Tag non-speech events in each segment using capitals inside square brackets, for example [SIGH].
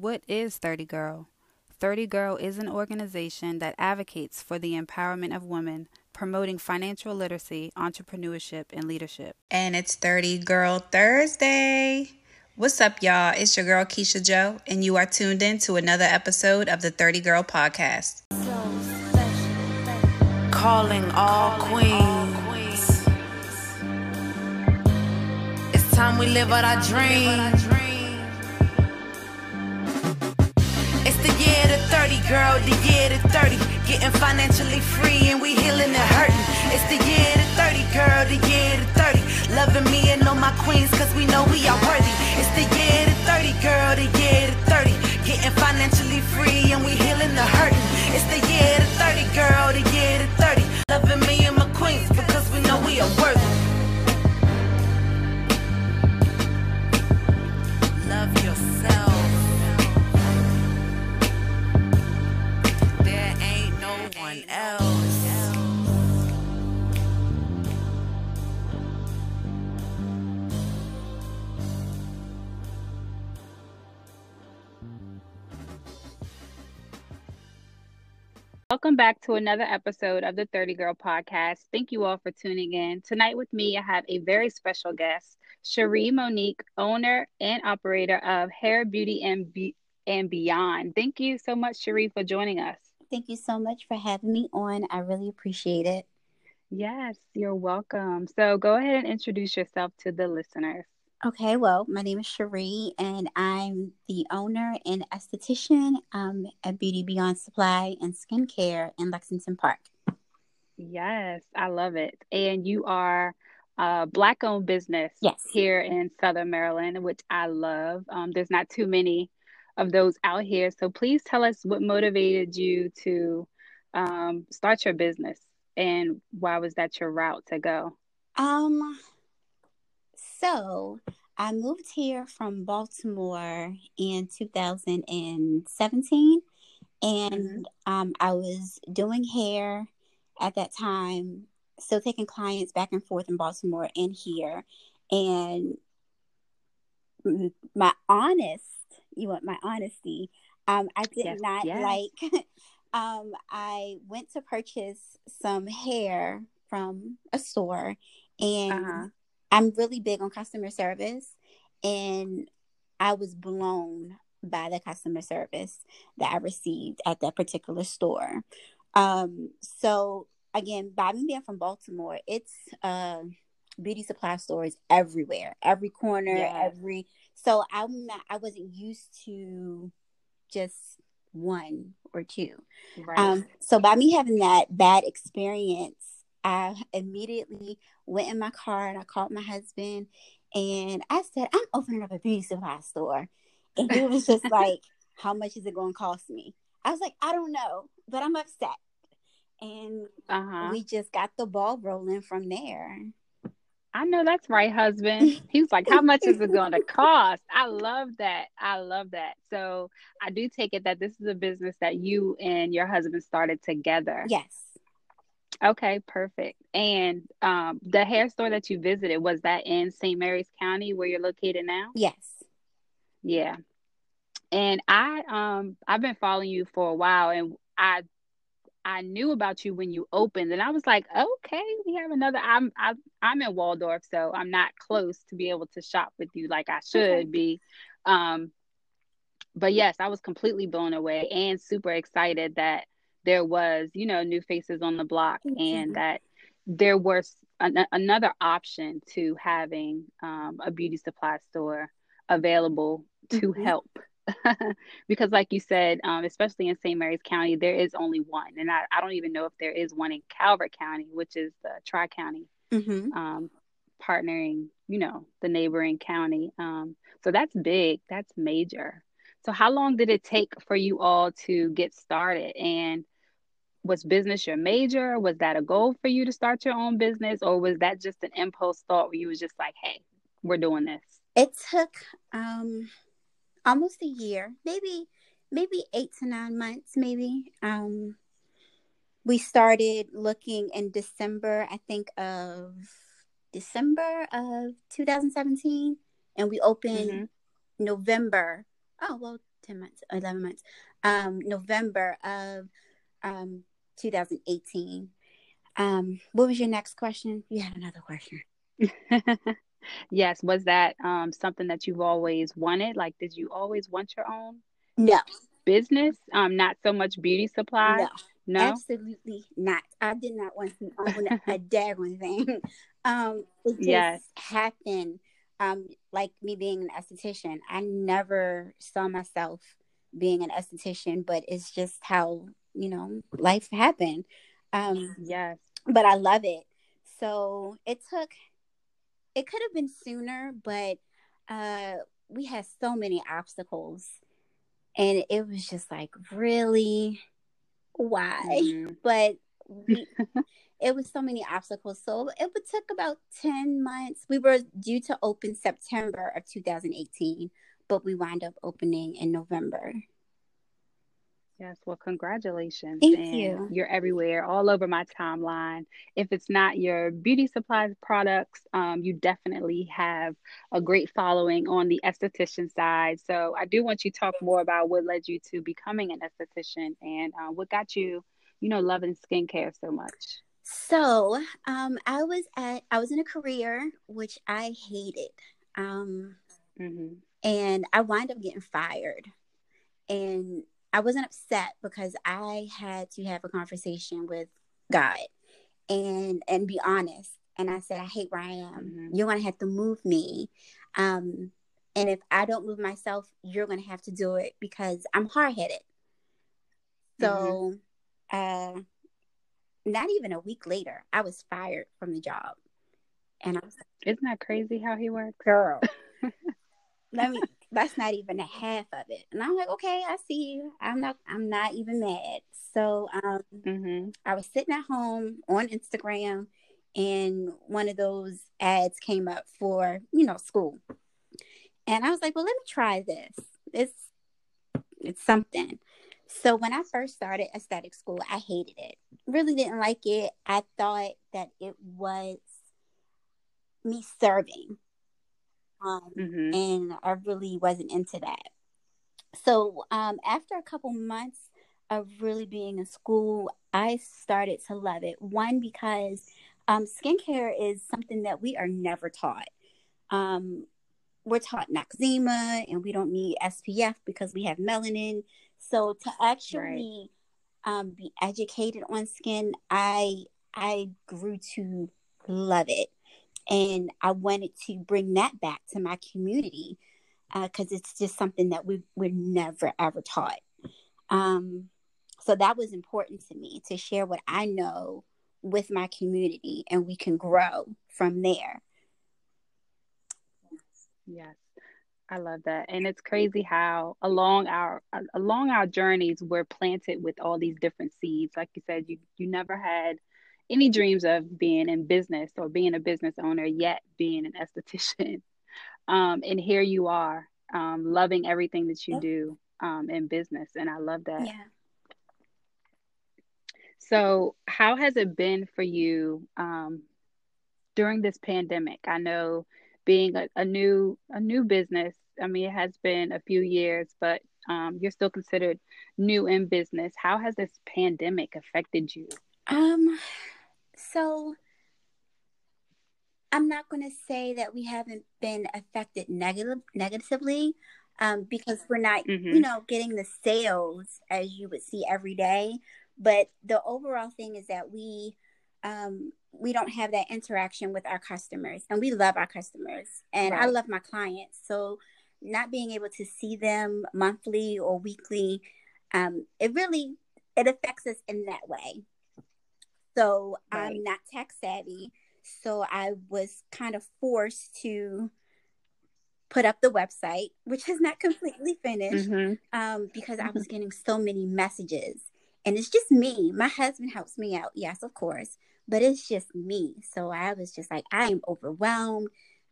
What is 30 Girl? 30 Girl is an organization that advocates for the empowerment of women, promoting financial literacy, entrepreneurship, and leadership. And it's 30 Girl Thursday. What's up, y'all? It's your girl Keisha Joe, and you are tuned in to another episode of the 30 Girl Podcast. Calling all queens. It's time we live out our dreams. The year to 30, girl, the year to 30. Getting financially free and we healing and hurting. It's the year to 30, girl, the year to 30. Loving me and all my queens, cause we know we are worthy. It's the year to 30, girl, the year to 30. Getting financially free and we healing the hurting. It's the year to 30, girl, the year to 30. Loving me and my queens because we know we are worthy. Love yourself. One else. Welcome back to another episode of the 30 Girl Podcast. Thank you all for tuning in. Tonight with me, I have a very special guest, Cherie Monique, owner and operator of Hair Beauty and, Be- and Beyond. Thank you so much, Cherie, for joining us. Thank you so much for having me on. I really appreciate it. Yes, you're welcome. So go ahead and introduce yourself to the listeners. Okay, well, my name is Cherie, and I'm the owner and esthetician um, at Beauty Beyond Supply and Skincare in Lexington Park. Yes, I love it. And you are a black owned business Yes. here in Southern Maryland, which I love. Um, there's not too many of those out here. So please tell us what motivated you to um, start your business and why was that your route to go? Um, so I moved here from Baltimore in 2017, and um, I was doing hair at that time, still taking clients back and forth in Baltimore and here, and my honest, you want my honesty, um, I did Yes, not yes. like. [LAUGHS] um, I went to purchase some hair from a store, and Uh-huh. I'm really big on customer service, and I was blown by the customer service that I received at that particular store. Um, so again, by me being from Baltimore, it's uh, beauty supply stores everywhere, every corner, Yes. every. So I'm not. I wasn't used to just one or two. Right. Um, so by me having that bad experience, I immediately went in my car and I called my husband and I said, I'm opening up a beauty supply store. And he was just [LAUGHS] like, How much is it going to cost me? I was like, I don't know, but I'm upset. And uh-huh. we just got the ball rolling from there. I know that's right, husband. He was like, How much is it going [LAUGHS] to cost? I love that. I love that. So I do take it that this is a business that you and your husband started together. Yes. Okay, perfect. And um, the hair store that you visited, was that in St. Mary's County where you're located now? Yes. Yeah. And I um I've been following you for a while and I I knew about you when you opened and I was like, okay, we have another I'm I, I'm in Waldorf, so I'm not close to be able to shop with you like I should Okay. be. Um but yes, I was completely blown away and super excited that there was, you know, new faces on the block Mhm. and that there was an, another option to having um, a beauty supply store available to Mhm. help. [LAUGHS] because, like you said, um, especially in St. Mary's County, there is only one. And I, I don't even know if there is one in Calvert County, which is the Tri County hmm um, partnering, you know, the neighboring county. Um, so that's big, that's major. So, how long did it take for you all to get started? And was business your major? Was that a goal for you to start your own business? Or was that just an impulse thought where you was just like, hey, we're doing this? It took um almost a year, maybe maybe eight to nine months, maybe. Um we started looking in December, I think of December of 2017, and we opened Mhm. November. Oh well, 10 months, 11 months, um, November of um, 2018. Um, what was your next question? You had another question. [LAUGHS] yes. Was that um, something that you've always wanted? Like, did you always want your own No, business? Um, not so much beauty supply. no, No. absolutely not. I did not want to own [LAUGHS] a daggone thing. Um, it just Yes. happened. Um, like me being an esthetician, I never saw myself being an esthetician, but it's just how you know life happened. Um, Yes. but I love it. So it took, it could have been sooner, but uh, we had so many obstacles, and it was just like, really, why? Mhm. [LAUGHS] But we, it was so many obstacles. So it would took about ten months. We were due to open September of 2018, but we wound up opening in November. Yes, well, congratulations. Thank and you. You're everywhere, all over my timeline. If it's not your beauty supplies products, um, you definitely have a great following on the esthetician side. So I do want you to talk more about what led you to becoming an esthetician and uh, what got you, you know, loving skincare so much. So um, I was at I was in a career which I hated. Um, hmm and I wind up getting fired. And I wasn't upset because I had to have a conversation with God and and be honest. And I said, I hate where I am. Mhm. You're gonna have to move me. Um, and if I don't move myself, you're gonna have to do it because I'm hard headed. So uh not even a week later, I was fired from the job. And I was like, Isn't that crazy how he works? girl. [LAUGHS] Let me that's not even a half of it. And I'm like, okay, I see you. I'm not I'm not even mad. So um hmm I was sitting at home on Instagram and one of those ads came up for, you know, school. And I was like, well, let me try this. It's it's something. So when I first started aesthetic school, I hated it. Really didn't like it. I thought that it was me serving. Um, hmm and I really wasn't into that. So um, after a couple months of really being in school, I started to love it. One because um, skincare is something that we are never taught. Um, we're taught Noxzema, and we don't need SPF because we have melanin. So to actually um, be educated on skin, I I grew to love it and I wanted to bring that back to my community because it's just something that we we're never ever taught. Um, so that was important to me to share what I know with my community, and we can grow from there. Yes. I love that. And it's crazy how along our uh, along our journeys we're planted with all these different seeds. Like you said, you you never had any dreams of being in business or being a business owner yet being an esthetician. [LAUGHS] Um, and here you are, um, loving everything that you Yep. do um, in business. And I love that. Yeah. So, how has it been for you um, during this pandemic? I know being a, a new a new business. I mean, it has been a few years, but um, you're still considered new in business. How has this pandemic affected you? Um. So I'm not going to say that we haven't been affected negative negatively, um, because we're not, you hmm know, getting the sales as you would see every day. But the overall thing is that we, um, we don't have that interaction with our customers, and we love our customers, and I love my clients. So not being able to see them monthly or weekly, um, it really it affects us in that way. So Right. I'm not tech savvy. So I was kind of forced to put up the website, which is not completely finished, hmm um, because I was getting so many messages. And it's just me. My husband helps me out, yes, of course, but it's just me. So I was just like, I am overwhelmed.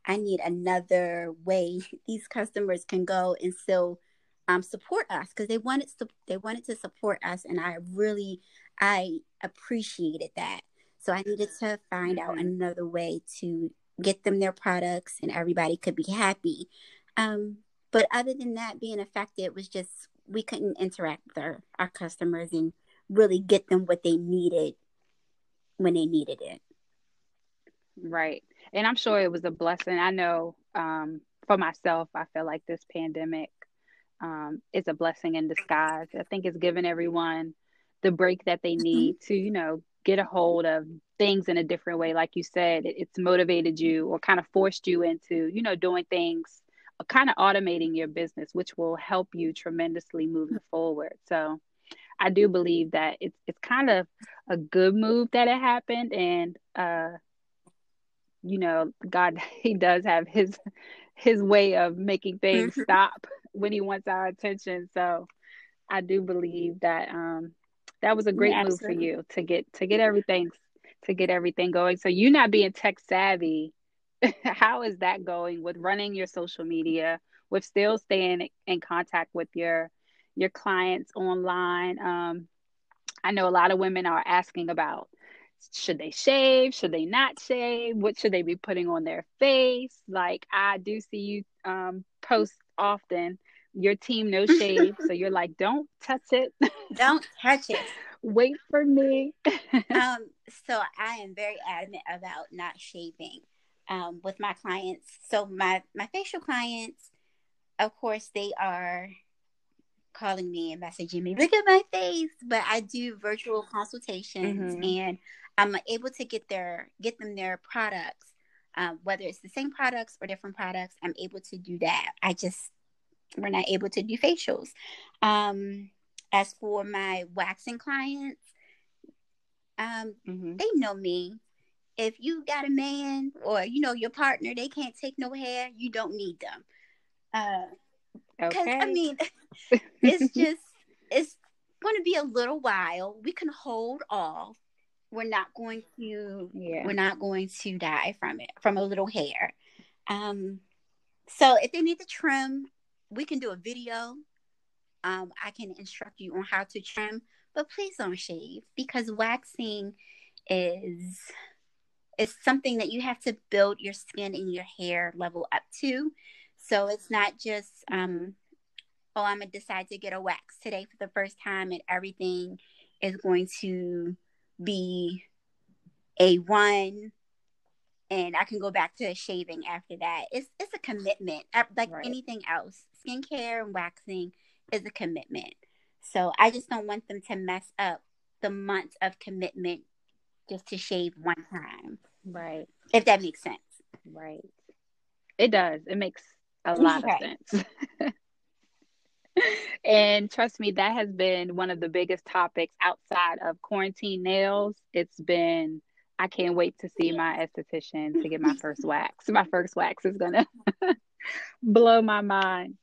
I need another way [LAUGHS] these customers can go and still um, support us because they wanted to, they wanted to support us, and I really I appreciated that. So I needed to find out hmm another way to get them their products, and everybody could be happy. Um, but other than that, being affected was just we couldn't interact with our, our customers and really get them what they needed when they needed it. Right. And I'm sure it was a blessing. I know um, for myself, I feel like this pandemic um, is a blessing in disguise. I think it's given everyone the break that they mm-hmm. need to, you know, get a hold of things in a different way. Like you said, it, it's motivated you or kind of forced you into, you know, doing things, uh, kind of automating your business, which will help you tremendously moving forward. So I do believe that it's it's kind of a good move that it happened, and uh, you know, God [LAUGHS] He does have His His way of making things mm-hmm. stop when He wants our attention. So I do believe that um, that was a great yeah, move for you to get to get everything to get everything going. So you not being tech savvy, [LAUGHS] how is that going with running your social media, with still staying in contact with your your clients online? Um, I know a lot of women are asking about should they shave should they not shave what should they be putting on their face like i do see you um, post often your team no shave so you're like don't touch it. Don't touch it. [LAUGHS] Wait for me. [LAUGHS] Um so i am very adamant about not shaving um with my clients. So my my facial clients of course they are calling me and messaging me look at my face but i do virtual consultations mm-hmm. and i'm able to get their get them their products. Um, whether it's the same products or different products i'm able to do that. I just we're not able to do facials. Um, as for my waxing clients, um, mm-hmm. they know me. If you got a man or you know your partner, they can't take no hair. You don't need them. Uh, okay. I mean, [LAUGHS] it's just it's going to be a little while. We can hold off. We're not going to. Yeah. We're not going to die from it from a little hair. Um, so if they need to trim, we can do a video. Um, I can instruct you on how to trim, but please don't shave because waxing is is something that you have to build your skin and your hair level up to. So it's not just um, oh, I'm gonna decide to get a wax today for the first time, and everything is going to be a one and I can go back to shaving after that. It's it's a commitment, uh, like right. anything else. Skincare and waxing is a commitment. So I just don't want them to mess up the months of commitment just to shave one time. Right. If that makes sense. Right. It does. It makes a [LAUGHS] lot right. of sense. [LAUGHS] and trust me, that has been one of the biggest topics outside of quarantine nails. It's been I can't wait to see my esthetician to get my [LAUGHS] first wax. My first wax is gonna [LAUGHS] blow my mind.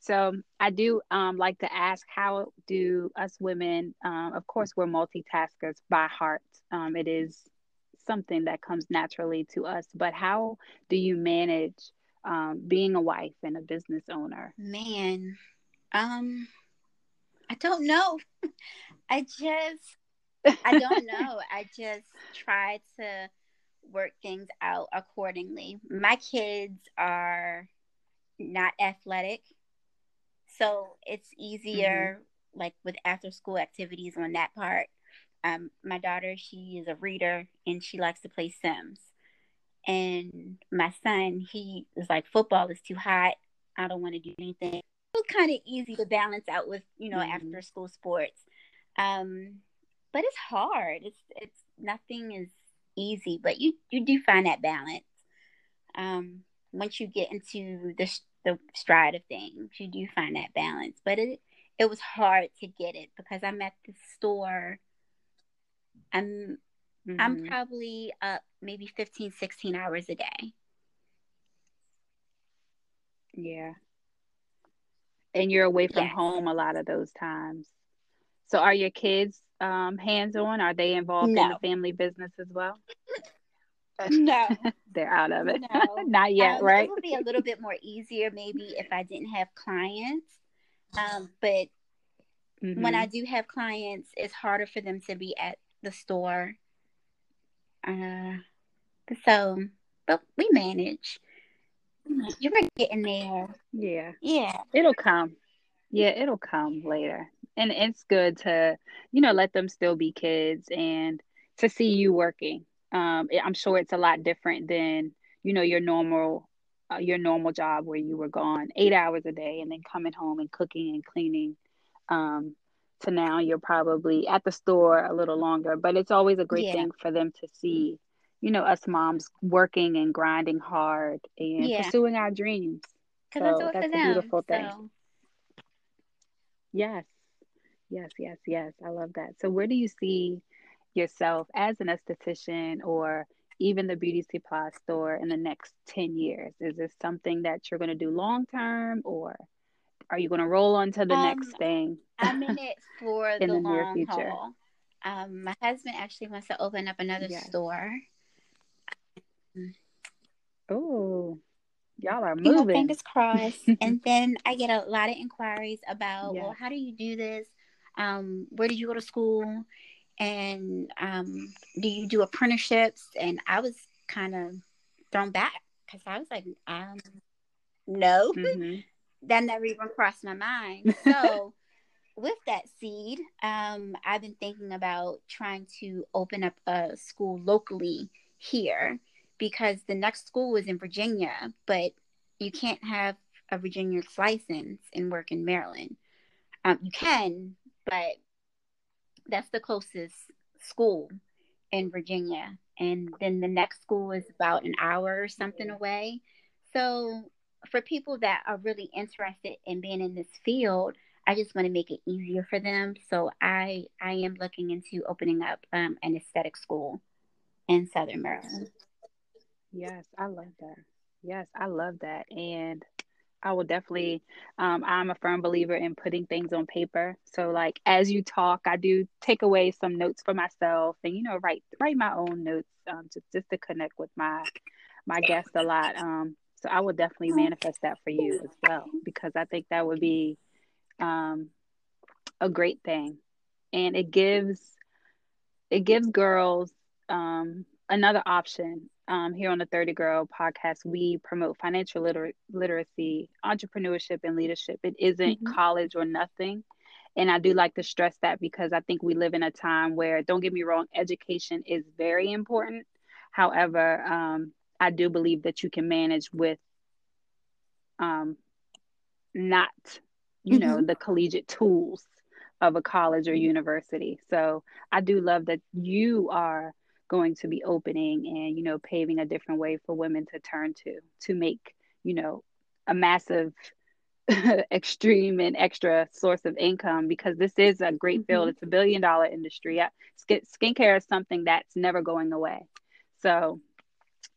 So I do um, like to ask, how do us women? Um, of course, we're multitaskers by heart. Um, it is something that comes naturally to us. But how do you manage um, being a wife and a business owner? Man, um, I don't know. [LAUGHS] I just I don't [LAUGHS] know. I just try to work things out accordingly. My kids are not athletic, so it's easier mm-hmm. like with after school activities on that part. Um, my daughter, she is a reader and she likes to play Sims. And my son, he is like, football is too hot. I don't want to do anything. It's kind of easy to balance out with, you know, mm-hmm. after school sports. Um, but it's hard. It's it's nothing is easy, but you you do find that balance. Um, once you get into the the stride of things, you do find that balance. But it it was hard to get it because I'm at the store. I'm mm-hmm. I'm probably up maybe 15, 16 hours a day. Yeah. And you're away from yes. home a lot of those times. So are your kids um, hands on? Are they involved no. in the family business as well? No, [LAUGHS] they're out of it. No. [LAUGHS] Not yet, um, right? It would be a little bit more easier maybe if I didn't have clients. Um, but mm-hmm. when I do have clients, it's harder for them to be at the store. Uh, so, but we manage. You're getting there. Yeah. Yeah. It'll come. Yeah, it'll come later. And it's good to, you know, let them still be kids and to see you working. Um, I'm sure it's a lot different than, you know, your normal uh, your normal job where you were gone 8 hours a day and then coming home and cooking and cleaning. Um, to now you're probably at the store a little longer, but it's always a great yeah. thing for them to see, you know, us moms working and grinding hard and yeah. pursuing our dreams. So that's, that's a beautiful thing. So. Yes. Yes, yes, yes. I love that. So where do you see yourself as an esthetician or even the beauty supply store in the next 10 years? Is this something that you're going to do long term or are you going to roll on to the um, next thing? I'm in it [LAUGHS] for in the, the near future. Haul. Um, my husband actually wants to open up another yes. store. Oh, y'all are moving. You know, fingers crossed. [LAUGHS] and then I get a lot of inquiries about, yes. well, how do you do this? Um, where did you go to school? And um, do you do apprenticeships? And I was kind of thrown back because I was like, um, no. Mm-hmm [LAUGHS] that never even crossed my mind. So, [LAUGHS] with that seed, um, I've been thinking about trying to open up a school locally here because the next school is in Virginia, but you can't have a Virginia license and work in Maryland. Um, you can, but that's the closest school in Virginia. And then the next school is about an hour or something away. So for people that are really interested in being in this field, I just want to make it easier for them. So I I am looking into opening up um, an aesthetic school in Southern Maryland. Yes, I love that. Yes, I love that, and I will definitely. Um, I'm a firm believer in putting things on paper. So, like as you talk, I do take away some notes for myself, and you know, write write my own notes, um, just just to connect with my my guests a lot. Um, so I will definitely manifest that for you as well, because I think that would be um, a great thing. And it gives it gives girls um, another option. Um, here on the 30 Girl podcast, we promote financial liter- literacy, entrepreneurship, and leadership. It isn't mm-hmm. college or nothing. And I do like to stress that because I think we live in a time where, don't get me wrong, education is very important. However, um, I do believe that you can manage with um, not, you mm-hmm. know, the collegiate tools of a college or university. So I do love that you are going to be opening and, you know, paving a different way for women to turn to to make, you know, a massive [LAUGHS] extreme and extra source of income because this is a great mm-hmm. field. It's a billion dollar industry. Skin, skincare is something that's never going away. So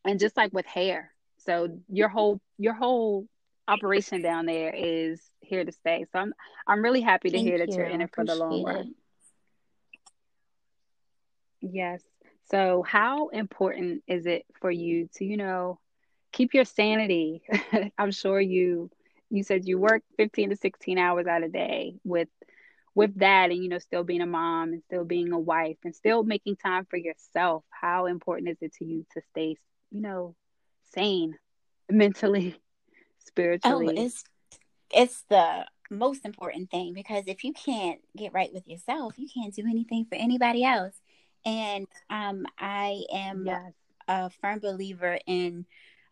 and just like with hair so your whole your whole operation down there is here to stay so i'm i'm really happy to Thank hear that you. are in it for the long run yes so how important is it for you to you know keep your sanity [LAUGHS] i'm sure you you said you work 15 to 16 hours out a day with with that and you know still being a mom and still being a wife and still making time for yourself how important is it to you to stay you know, sane [LAUGHS] mentally, oh, spiritually. Oh, it's it's the most important thing because if you can't get right with yourself, you can't do anything for anybody else. And um, I am yes. a firm believer in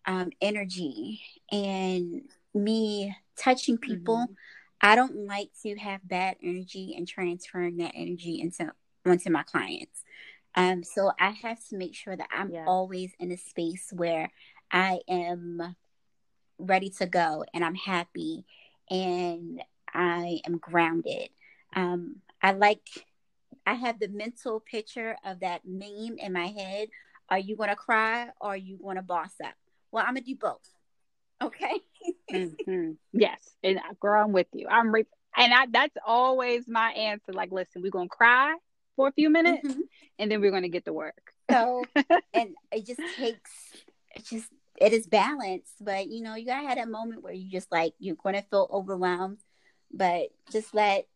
um, energy and me touching people. Mm-hmm. I don't like to have bad energy and transferring that energy into onto my clients. Um, so I have to make sure that I'm yeah. always in a space where I am ready to go and I'm happy and I am grounded. Um, I like, I have the mental picture of that meme in my head. Are you going to cry or are you going to boss up? Well, I'm going to do both. Okay. [LAUGHS] mm-hmm. Yes. And uh, girl, I'm with you. I'm re- and I, that's always my answer. Like, listen, we're going to cry for a few minutes mm-hmm. and then we're going to get to work. So, [LAUGHS] and it just takes, it just, it is balanced, but you know, you gotta have that moment where you just like, you're going to feel overwhelmed, but just let,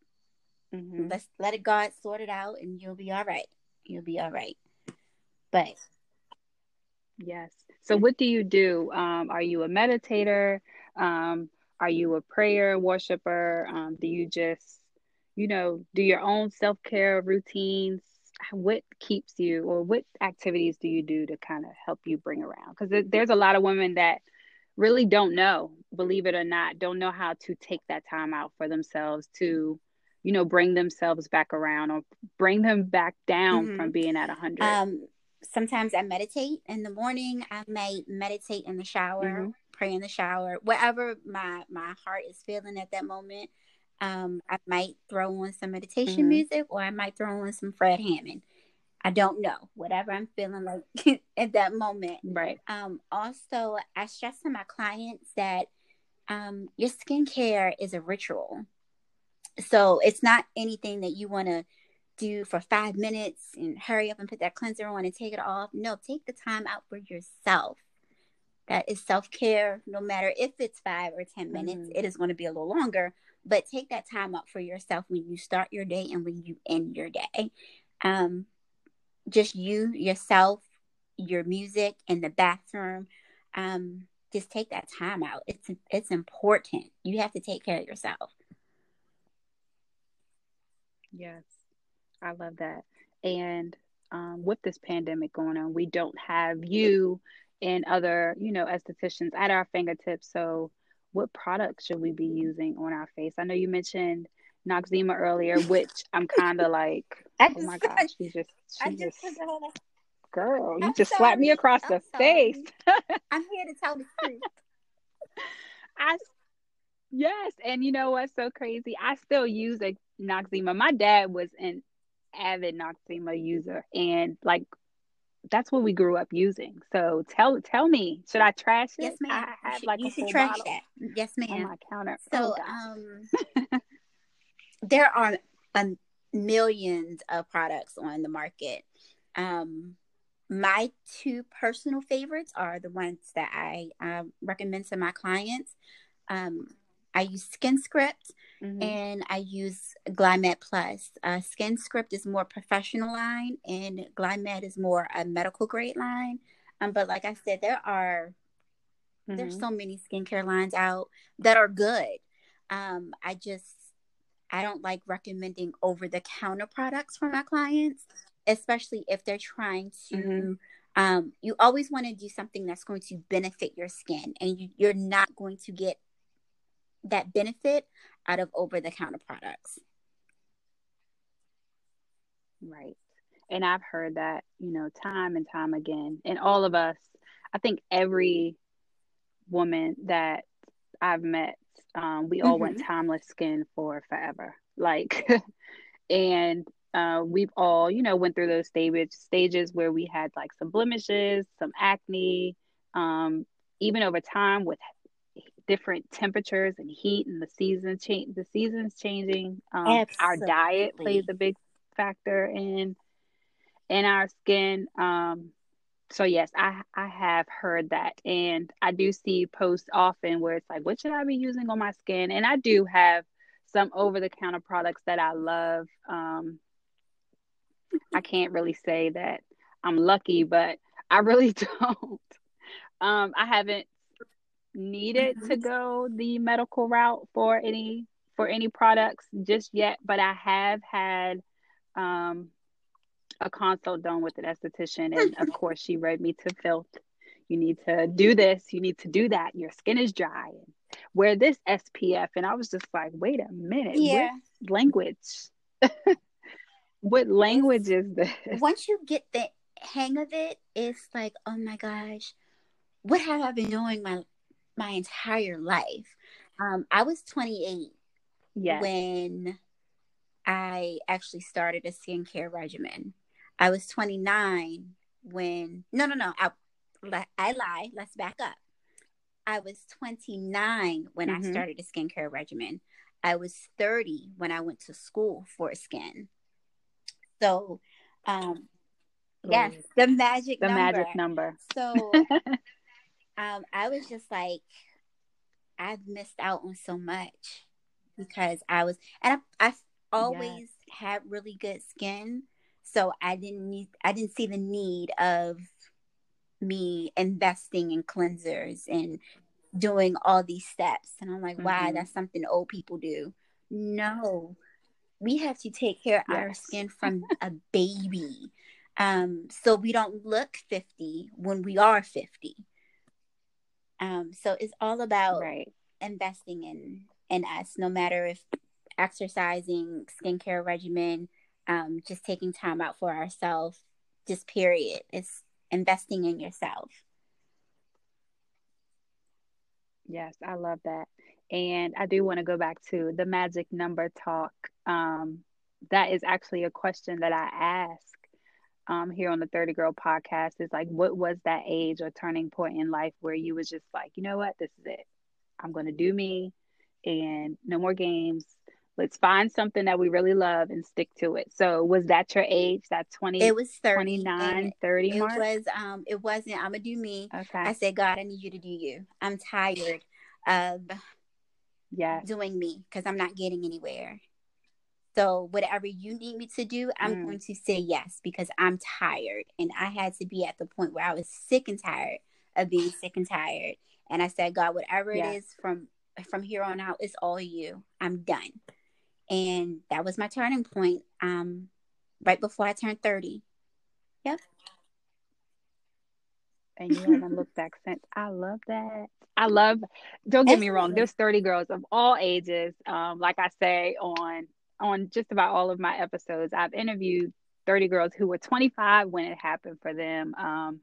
mm-hmm. let's let it God sort it out and you'll be all right. You'll be all right. But Yes. So, what do you do? Um, are you a meditator? Um, are you a prayer worshiper? Um, do you just, you know, do your own self care routines? What keeps you, or what activities do you do to kind of help you bring around? Because there's a lot of women that really don't know, believe it or not, don't know how to take that time out for themselves to, you know, bring themselves back around or bring them back down mm-hmm. from being at 100. Um, sometimes I meditate in the morning. I may meditate in the shower, mm-hmm. pray in the shower, whatever my my heart is feeling at that moment. Um, I might throw on some meditation mm-hmm. music, or I might throw on some Fred Hammond. I don't know, whatever I'm feeling like [LAUGHS] at that moment. Right. Um, also, I stress to my clients that um, your skincare is a ritual. So it's not anything that you want to do for five minutes and hurry up and put that cleanser on and take it off. No, take the time out for yourself. That is self care, no matter if it's five or 10 minutes, mm-hmm. it is going to be a little longer, but take that time out for yourself when you start your day and when you end your day. Um, just you, yourself, your music in the bathroom. Um, just take that time out. It's it's important. You have to take care of yourself. Yes. I love that. And um, with this pandemic going on, we don't have you and other, you know, estheticians at our fingertips. So, what products should we be using on our face? I know you mentioned Noxzema earlier, [LAUGHS] which I'm kind of like, oh my gosh, she just, she just, just girl, you I'm just sorry. slapped me across I'm the sorry. face. [LAUGHS] I'm here to tell the truth. I, yes, and you know what's so crazy? I still use a Noxzema. My dad was an avid Noxzema user, and like that's what we grew up using. So tell tell me, should I trash it? Yes, ma'am. I have you like you should trash that. Yes, ma'am. On my counter. So oh, um, [LAUGHS] there are um, millions of products on the market. Um, my two personal favorites are the ones that I um, recommend to my clients. Um, I use SkinScript mm-hmm. and I use Glymed Plus. Uh, SkinScript is more professional line, and Glymed is more a medical grade line. Um, but like I said, there are mm-hmm. there's so many skincare lines out that are good. Um, I just I don't like recommending over the counter products for my clients, especially if they're trying to. Mm-hmm. Um, you always want to do something that's going to benefit your skin, and you, you're not going to get that benefit out of over the counter products. Right. And I've heard that, you know, time and time again. And all of us, I think every woman that I've met, um, we all mm-hmm. went timeless skin for forever. Like, [LAUGHS] and uh, we've all, you know, went through those stage, stages where we had like some blemishes, some acne, um, even over time with different temperatures and heat and the season change the seasons changing. Um, our diet plays a big factor in in our skin. Um, so yes i i have heard that. And i do see posts often where it's like what should i be using on my skin? And i do have some over the counter products that i love. Um, i can't really say that i'm lucky but i really [LAUGHS] don't. Um, i haven't needed mm-hmm. to go the medical route for any for any products just yet, but I have had um, a consult done with an esthetician, and of course, she read me to filth. You need to do this. You need to do that. Your skin is dry. And wear this SPF, and I was just like, wait a minute. Yeah. What language? [LAUGHS] what language is this? Once you get the hang of it, it's like, oh my gosh, what have I been doing my my entire life. Um, I was 28 yes. when I actually started a skincare regimen. I was 29 when no no no I I lie. Let's back up. I was 29 when mm-hmm. I started a skincare regimen. I was 30 when I went to school for skin. So, um, yes, the magic the number. magic number. So [LAUGHS] um, I was just like, I've missed out on so much because I was, and I, I've always yes. had really good skin, so I didn't need, I didn't see the need of me investing in cleansers and doing all these steps. And I'm like, mm-hmm. wow, that's something old people do. No, we have to take care of yes. our skin from a baby. Um, so we don't look 50 when we are 50. Um, so it's all about right. investing in in us, no matter if exercising, skincare regimen, um, just taking time out for ourselves, just period. It's investing in yourself. Yes, I love that. And I do want to go back to the magic number talk. Um, that is actually a question that I ask um, here on the 30 Girl podcast is like, what was that age or turning point in life where you was just like, you know what, this is it. I'm going to do me and no more games. Let's find something that we really love and stick to it. So was that your age, that 20, it was 30, 29, 30 it mark? was, um, it wasn't, I'm going to do me. Okay. I said, God, I need you to do you. I'm tired of yeah doing me because I'm not getting anywhere. So whatever you need me to do, I'm mm. going to say yes because I'm tired. And I had to be at the point where I was sick and tired of being [SIGHS] sick and tired. And I said, God, whatever yes. it is from from here on out, it's all you. I'm done. And that was my turning point. Um, right before I turned 30. Yep. And you haven't looked back since. I love that. I love don't get me wrong, there's 30 girls of all ages. Um, like I say on on just about all of my episodes, I've interviewed 30 girls who were 25 when it happened for them. Um,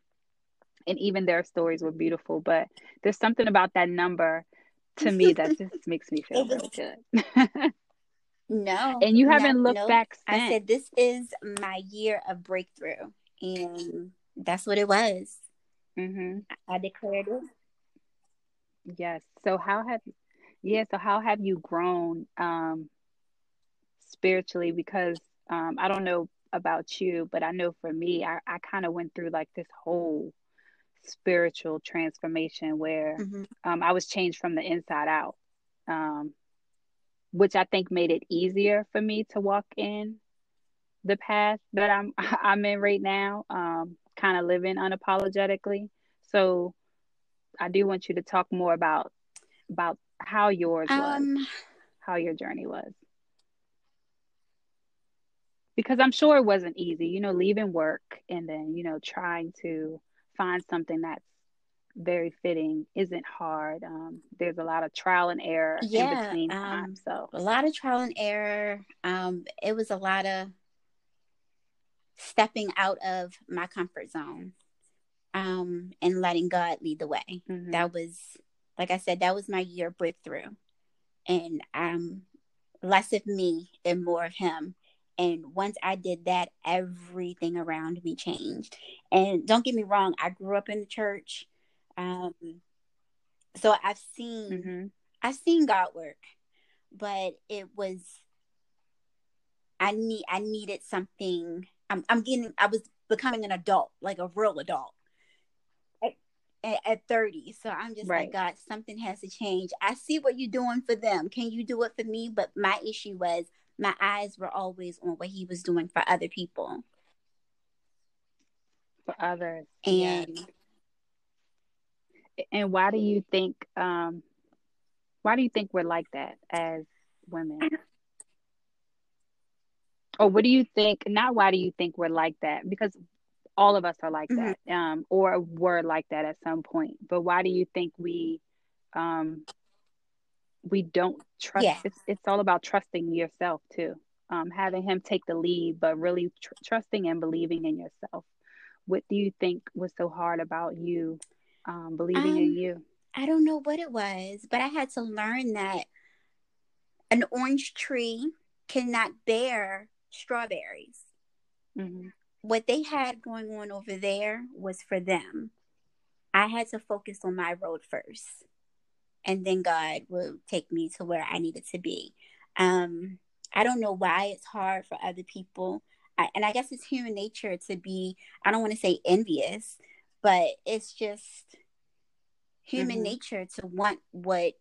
and even their stories were beautiful. But there's something about that number to me [LAUGHS] that just makes me feel really good. [LAUGHS] no. And you haven't no, looked no. back since. I said, this is my year of breakthrough. And that's what it was. Mm-hmm. I declared it. Yes. So how have yeah, so how have you grown um spiritually because um, I don't know about you, but I know for me, I, I kind of went through like this whole spiritual transformation where mm-hmm. um, I was changed from the inside out, um, which I think made it easier for me to walk in the path that I'm [LAUGHS] I'm in right now, um, kind of living unapologetically. So I do want you to talk more about about how yours was, um, how your journey was because I'm sure it wasn't easy, you know, leaving work and then, you know, trying to find something that's very fitting isn't hard. Um, there's a lot of trial and error yeah, in between um, So a lot of trial and error. Um, it was a lot of stepping out of my comfort zone um, and letting God lead the way. Mm-hmm. That was, like I said, that was my year breakthrough. And um, less of me and more of Him and once I did that, everything around me changed. And don't get me wrong, I grew up in the church. Um, so I've seen mm-hmm. I've seen God work, but it was I need I needed something. I'm I'm getting I was becoming an adult, like a real adult. At, at, 30 so i'm just right. like god something has to change i see what you're doing for them can you do it for me but my issue was my eyes were always on what he was doing for other people. For others. And yes. and why do you think um why do you think we're like that as women? Or what do you think not why do you think we're like that? Because all of us are like mm-hmm. that, um, or were like that at some point. But why do you think we um we don't trust yeah. it's, it's all about trusting yourself too. Um, having him take the lead but really tr- trusting and believing in yourself. What do you think was so hard about you um, believing um, in you? I don't know what it was but i had to learn that an orange tree cannot bear strawberries. Mm-hmm. what they had going on over there was for them. I had to focus on my road first and then God will take me to where I needed to be. Um, I don't know why it's hard for other people. I, and I guess it's human nature to be, I don't want to say envious, but it's just human mm-hmm. nature to want what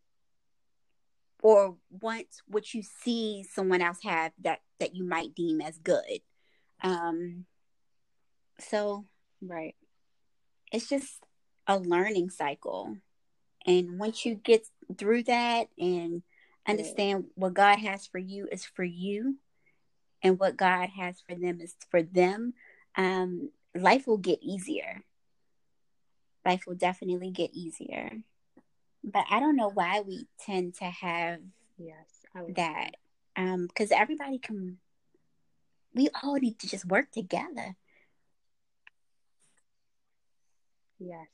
or want what you see someone else have that that you might deem as good um so right it's just a learning cycle. And once you get through that and understand what God has for you is for you and what God has for them is for them, um, life will get easier. Life will definitely get easier. But I don't know why we tend to have yes that. Um, because everybody can we all need to just work together. Yes.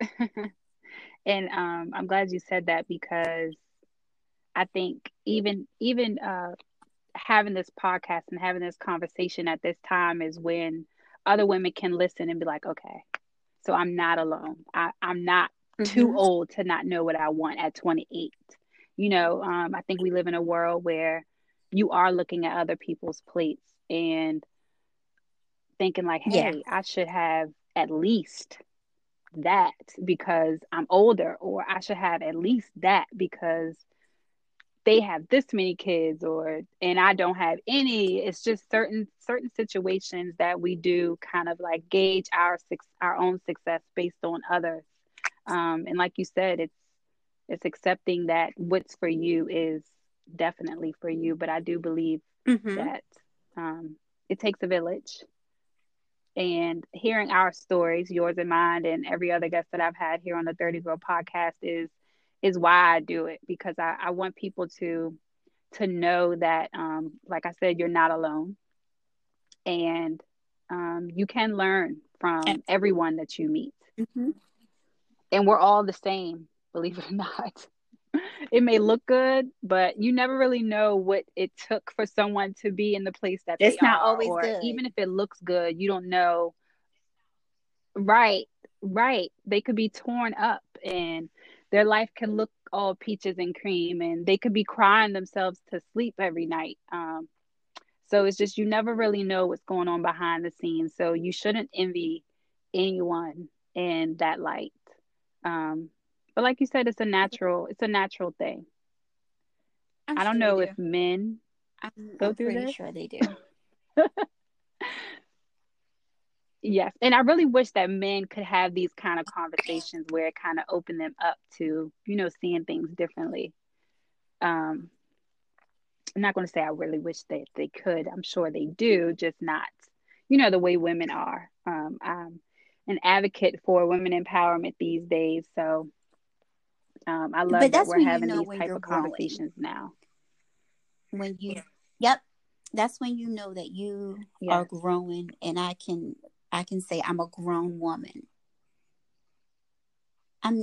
[LAUGHS] and um, I'm glad you said that because I think even even uh, having this podcast and having this conversation at this time is when other women can listen and be like, okay, so I'm not alone. I, I'm not mm-hmm. too old to not know what I want at 28. You know, um, I think we live in a world where you are looking at other people's plates and thinking like, hey, yeah. I should have at least that because I'm older, or I should have at least that because they have this many kids or and I don't have any. It's just certain certain situations that we do kind of like gauge our our own success based on others. Um, and like you said, it's it's accepting that what's for you is definitely for you. But I do believe mm-hmm. that um, it takes a village and hearing our stories, yours and mine, and every other guest that I've had here on the 30 Girl podcast is is why I do it because I, I want people to to know that um, like I said, you're not alone. And um, you can learn from everyone that you meet. Mm-hmm. And we're all the same, believe it or [LAUGHS] not. [LAUGHS] it may look good, but you never really know what it took for someone to be in the place that it's not are, always or good. Even if it looks good, you don't know. Right, right. They could be torn up, and their life can look all peaches and cream, and they could be crying themselves to sleep every night. Um, so it's just you never really know what's going on behind the scenes. So you shouldn't envy anyone in that light. Um, but like you said, it's a natural it's a natural thing. I'm I do not know if men I'm, go I'm through this. Sure they do. [LAUGHS] yes, and I really wish that men could have these kind of conversations where it kind of opened them up to you know seeing things differently. Um, I'm not going to say I really wish that they could. I'm sure they do, just not, you know, the way women are. Um, I'm an advocate for women empowerment these days, so um, I love that we're having you know these type of conversations growing. now. When you, yep, that's when you know that you yes. are growing, and I can, I can say I'm a grown woman. I'm.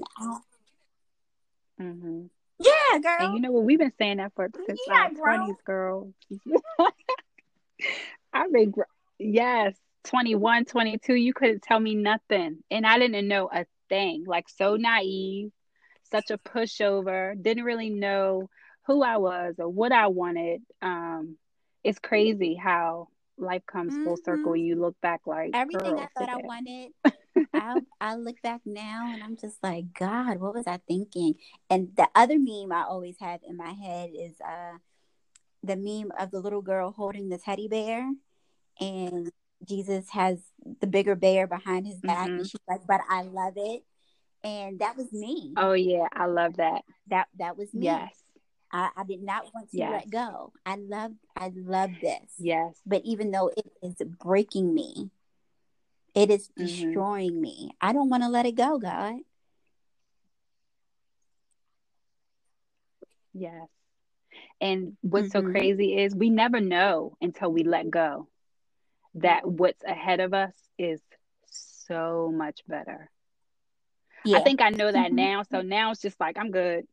Mm-hmm. Yeah, girl. And you know what? We've been saying that for since our twenties, girl. [LAUGHS] I've been, yes, 21, 22. You couldn't tell me nothing, and I didn't know a thing. Like so naive such a pushover, didn't really know who I was or what I wanted. Um, it's crazy how life comes mm-hmm. full circle. You look back like everything I thought I wanted. [LAUGHS] I, I look back now and I'm just like, God, what was I thinking? And the other meme I always have in my head is uh, the meme of the little girl holding the teddy bear, and Jesus has the bigger bear behind his back, mm-hmm. and she's like, "But I love it." And that was me. Oh yeah, I love that. That that was me. Yes. I, I did not want to yes. let go. I love I love this. Yes. But even though it is breaking me, it is mm-hmm. destroying mm-hmm. me. I don't want to let it go, God. Yes. And what's mm-hmm. so crazy is we never know until we let go that what's ahead of us is so much better. Yeah. I think I know that mm-hmm. now. So now it's just like I'm good.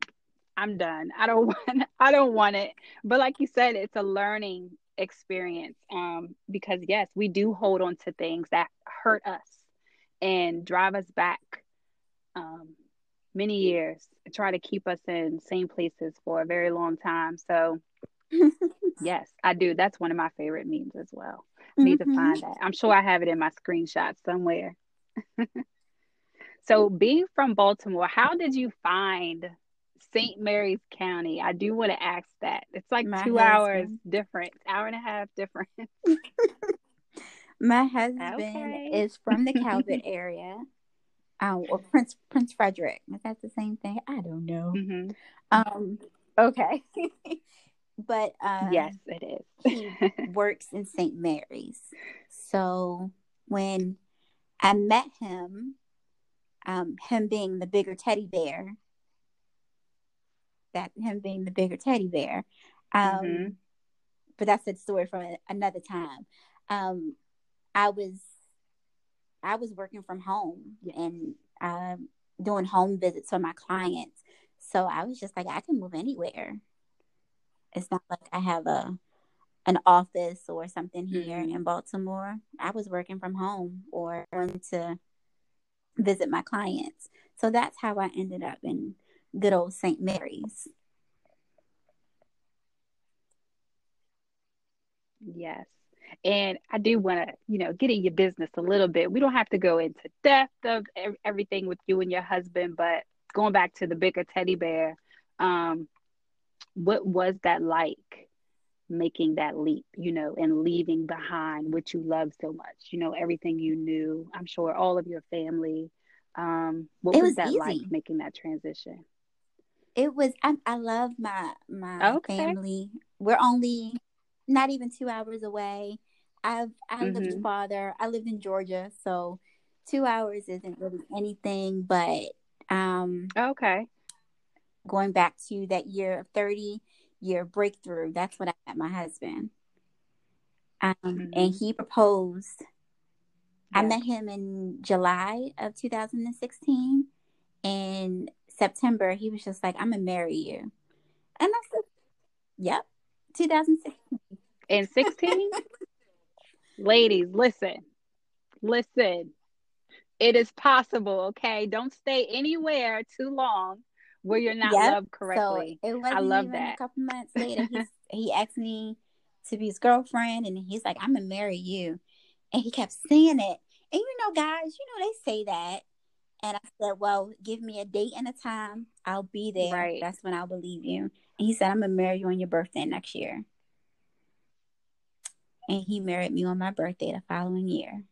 I'm done. I don't [LAUGHS] want I don't want it. But like you said, it's a learning experience. Um, because yes, we do hold on to things that hurt us and drive us back um many years try to keep us in same places for a very long time. So [LAUGHS] yes, I do. That's one of my favorite memes as well. Mm-hmm. Need to mm-hmm. find that. I'm sure I have it in my screenshots somewhere. [LAUGHS] So, being from Baltimore, how did you find St. Mary's County? I do want to ask that. It's like My two husband. hours different, hour and a half different. [LAUGHS] My husband okay. is from the Calvert [LAUGHS] area. um, or Prince Prince Frederick. Is that the same thing? I don't know. Mm-hmm. Um, okay, [LAUGHS] but um, yes, it is. he works in St. Mary's. So when I met him, um, him being the bigger teddy bear, that him being the bigger teddy bear. Um, Mhm. But that's a story from another time. Um, I was I was working from home and um, doing home visits for my clients. So I was just like, I can move anywhere. It's not like I have a an office or something here Mhm. in Baltimore. I was working from home or going to visit my clients. So that's how I ended up in good old St. Mary's. Yes. And I do want to, you know, get in your business a little bit. We don't have to go into depth of everything with you and your husband, but going back to the bigger teddy bear, um, what was that like making that leap, you know, and leaving behind what you love so much, you know, everything you knew, I'm sure all of your family. Um, what It was was that like making that transition? It was I, I love my my Okay. family. We're only not even two hours away. I've I lived Mhm. farther. I lived in Georgia, so two hours isn't really anything. But um, Okay. going back to that year of thirty year breakthrough, that's when I met my husband. Um, Mhm. and he proposed. I met him in July of 2016. In September, he was just like, I'm gonna marry you. And I said, Yep, 2016. And 16? [LAUGHS] Ladies, listen. Listen. It is possible, okay? Don't stay anywhere too long where you're not Yep. loved correctly. So it wasn't I love that. a couple months later. [LAUGHS] He asked me to be his girlfriend, and he's like, I'm gonna marry you. And he kept saying it. And you know, guys, you know, they say that. And I said, Well, give me a date and a time. I'll be there. Right. That's when I'll believe you. And he said, I'm gonna marry you on your birthday next year. And he married me on my birthday the following year.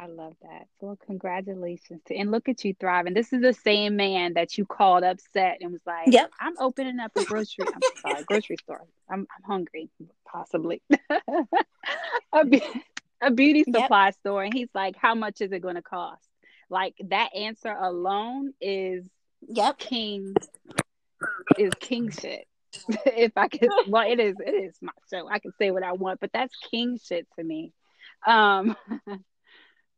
I love that. Well, congratulations to and look at you thriving. This is the same man that you called upset and was like, Yep. I'm opening up a grocery I'm [LAUGHS] sorry, grocery store. I'm I'm hungry, possibly. [LAUGHS] a, be- a beauty Yep. supply store. And he's like, How much is it gonna cost? Like that answer alone is Yep. king is king shit. [LAUGHS] if I could well it is it is my show. I can say what I want, but that's king shit to me. Um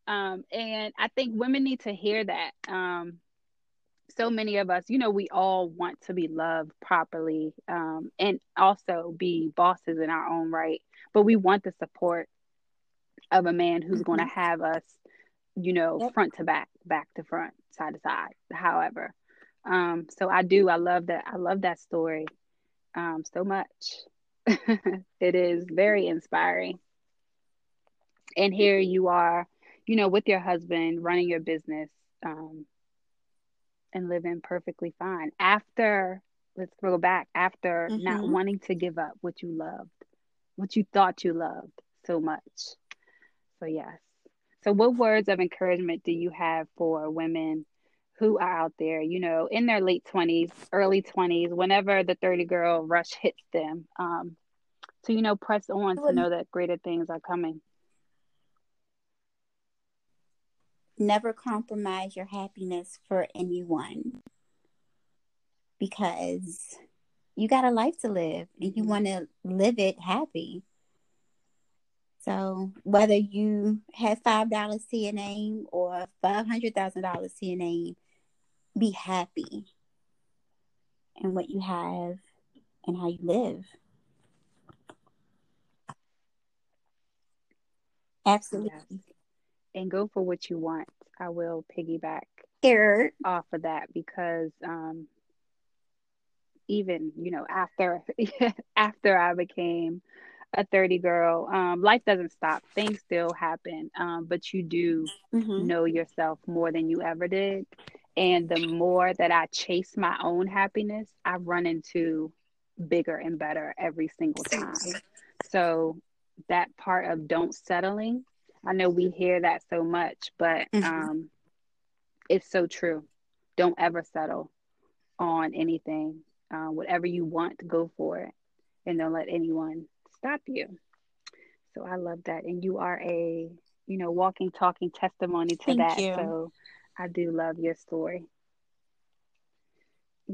um and I think women need to hear that. Um so many of us, you know, we all want to be loved properly um and also be bosses in our own right, but we want the support of a man who's going to have us, you know, Yep. front to back, back to front, side to side, however. Um, so I do, I love that. I love that story um, so much. [LAUGHS] it is very inspiring. And here you are, you know, with your husband, running your business um, and living perfectly fine. After, let's go back, after not Mhm. wanting to give up what you loved, what you thought you loved so much. So, yes. So, what words of encouragement do you have for women who are out there, you know, in their late 20s, early 20s, whenever the 30 girl rush hits them, um, to, you know, press on to know that greater things are coming? Never compromise your happiness for anyone because you got a life to live and you want to live it happy. So whether you have five dollars to your name or five hundred thousand dollars to your name, be happy in what you have and how you live. Absolutely. And go for what you want. I will piggyback Scared. off of that because um, even you know after [LAUGHS] after I became a 30 girl um, life doesn't stop things still happen um, but you do Mhm. know yourself more than you ever did and the more that I chase my own happiness I run into bigger and better every single time so that part of don't settling I know we hear that so much, but Mhm. um, it's so true. Don't ever settle on anything. Uh, whatever you want, go for it, and don't let anyone stop you. So I love that, and you are a you know walking, talking testimony to Thank that. you. So I do love your story.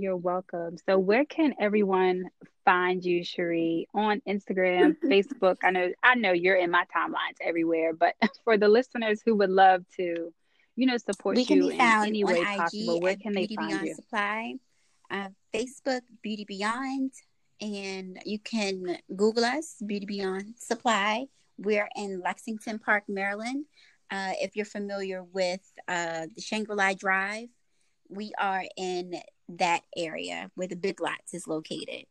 You're welcome. So where can everyone find you, Cherie? On Instagram, [LAUGHS] Facebook. I know I know you're in my timelines everywhere, but [LAUGHS] for the listeners who would love to, you know, support we can you be in any way IG possible, where can they find Beyond you? Supply, uh, Facebook Beauty Beyond, and you can Google us Beauty Beyond Supply. We're in Lexington Park, Maryland. Uh, if you're familiar with uh, the Shangri La Drive, we are in that area where the Big Lots is located.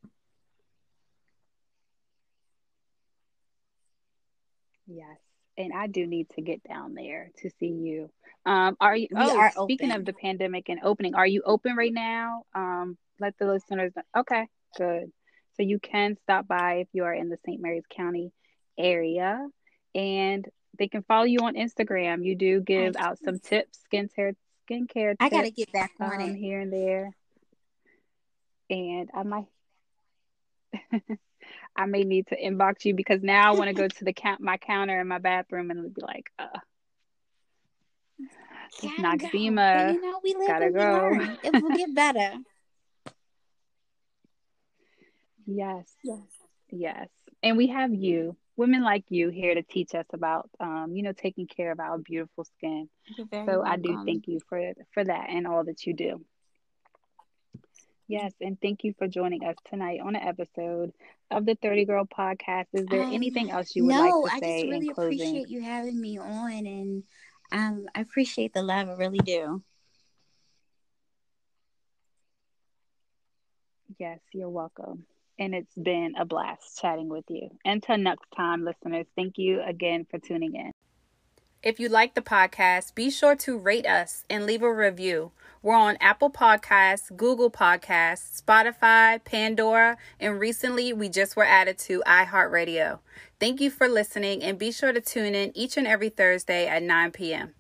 Yes. And I do need to get down there to see you. Um, are you oh are speaking open. of the pandemic and opening, are you open right now? Um, let the listeners know. Okay, good. So you can stop by if you are in the St. Mary's County area and they can follow you on Instagram. You do give I out some tips, skincare skincare I got to get back on um, it. here and there. And I might [LAUGHS] I may need to inbox you because now I want to go to the count my counter in my bathroom and be like, uh, this Gotta go. You know, we live gotta and we go. learn. It will get [LAUGHS] better. yes, yes. yes. And we have you, women like you, here to teach us about, um, you know, taking care of our beautiful skin. You're very So I do thank you for for that and all that you do. Yes, and thank you for joining us tonight on an episode of the 30 Girl Podcast. Is there Um, anything else you would no, like to say? No, I just really appreciate you having me on, and um, I appreciate the love. I really do. Yes, you're welcome. And it's been a blast chatting with you. Until next time, listeners, thank you again for tuning in. If you like the podcast, be sure to rate us and leave a review. We're on Apple Podcasts, Google Podcasts, Spotify, Pandora, and recently we just were added to iHeartRadio. Thank you for listening and be sure to tune in each and every Thursday at 9 p.m.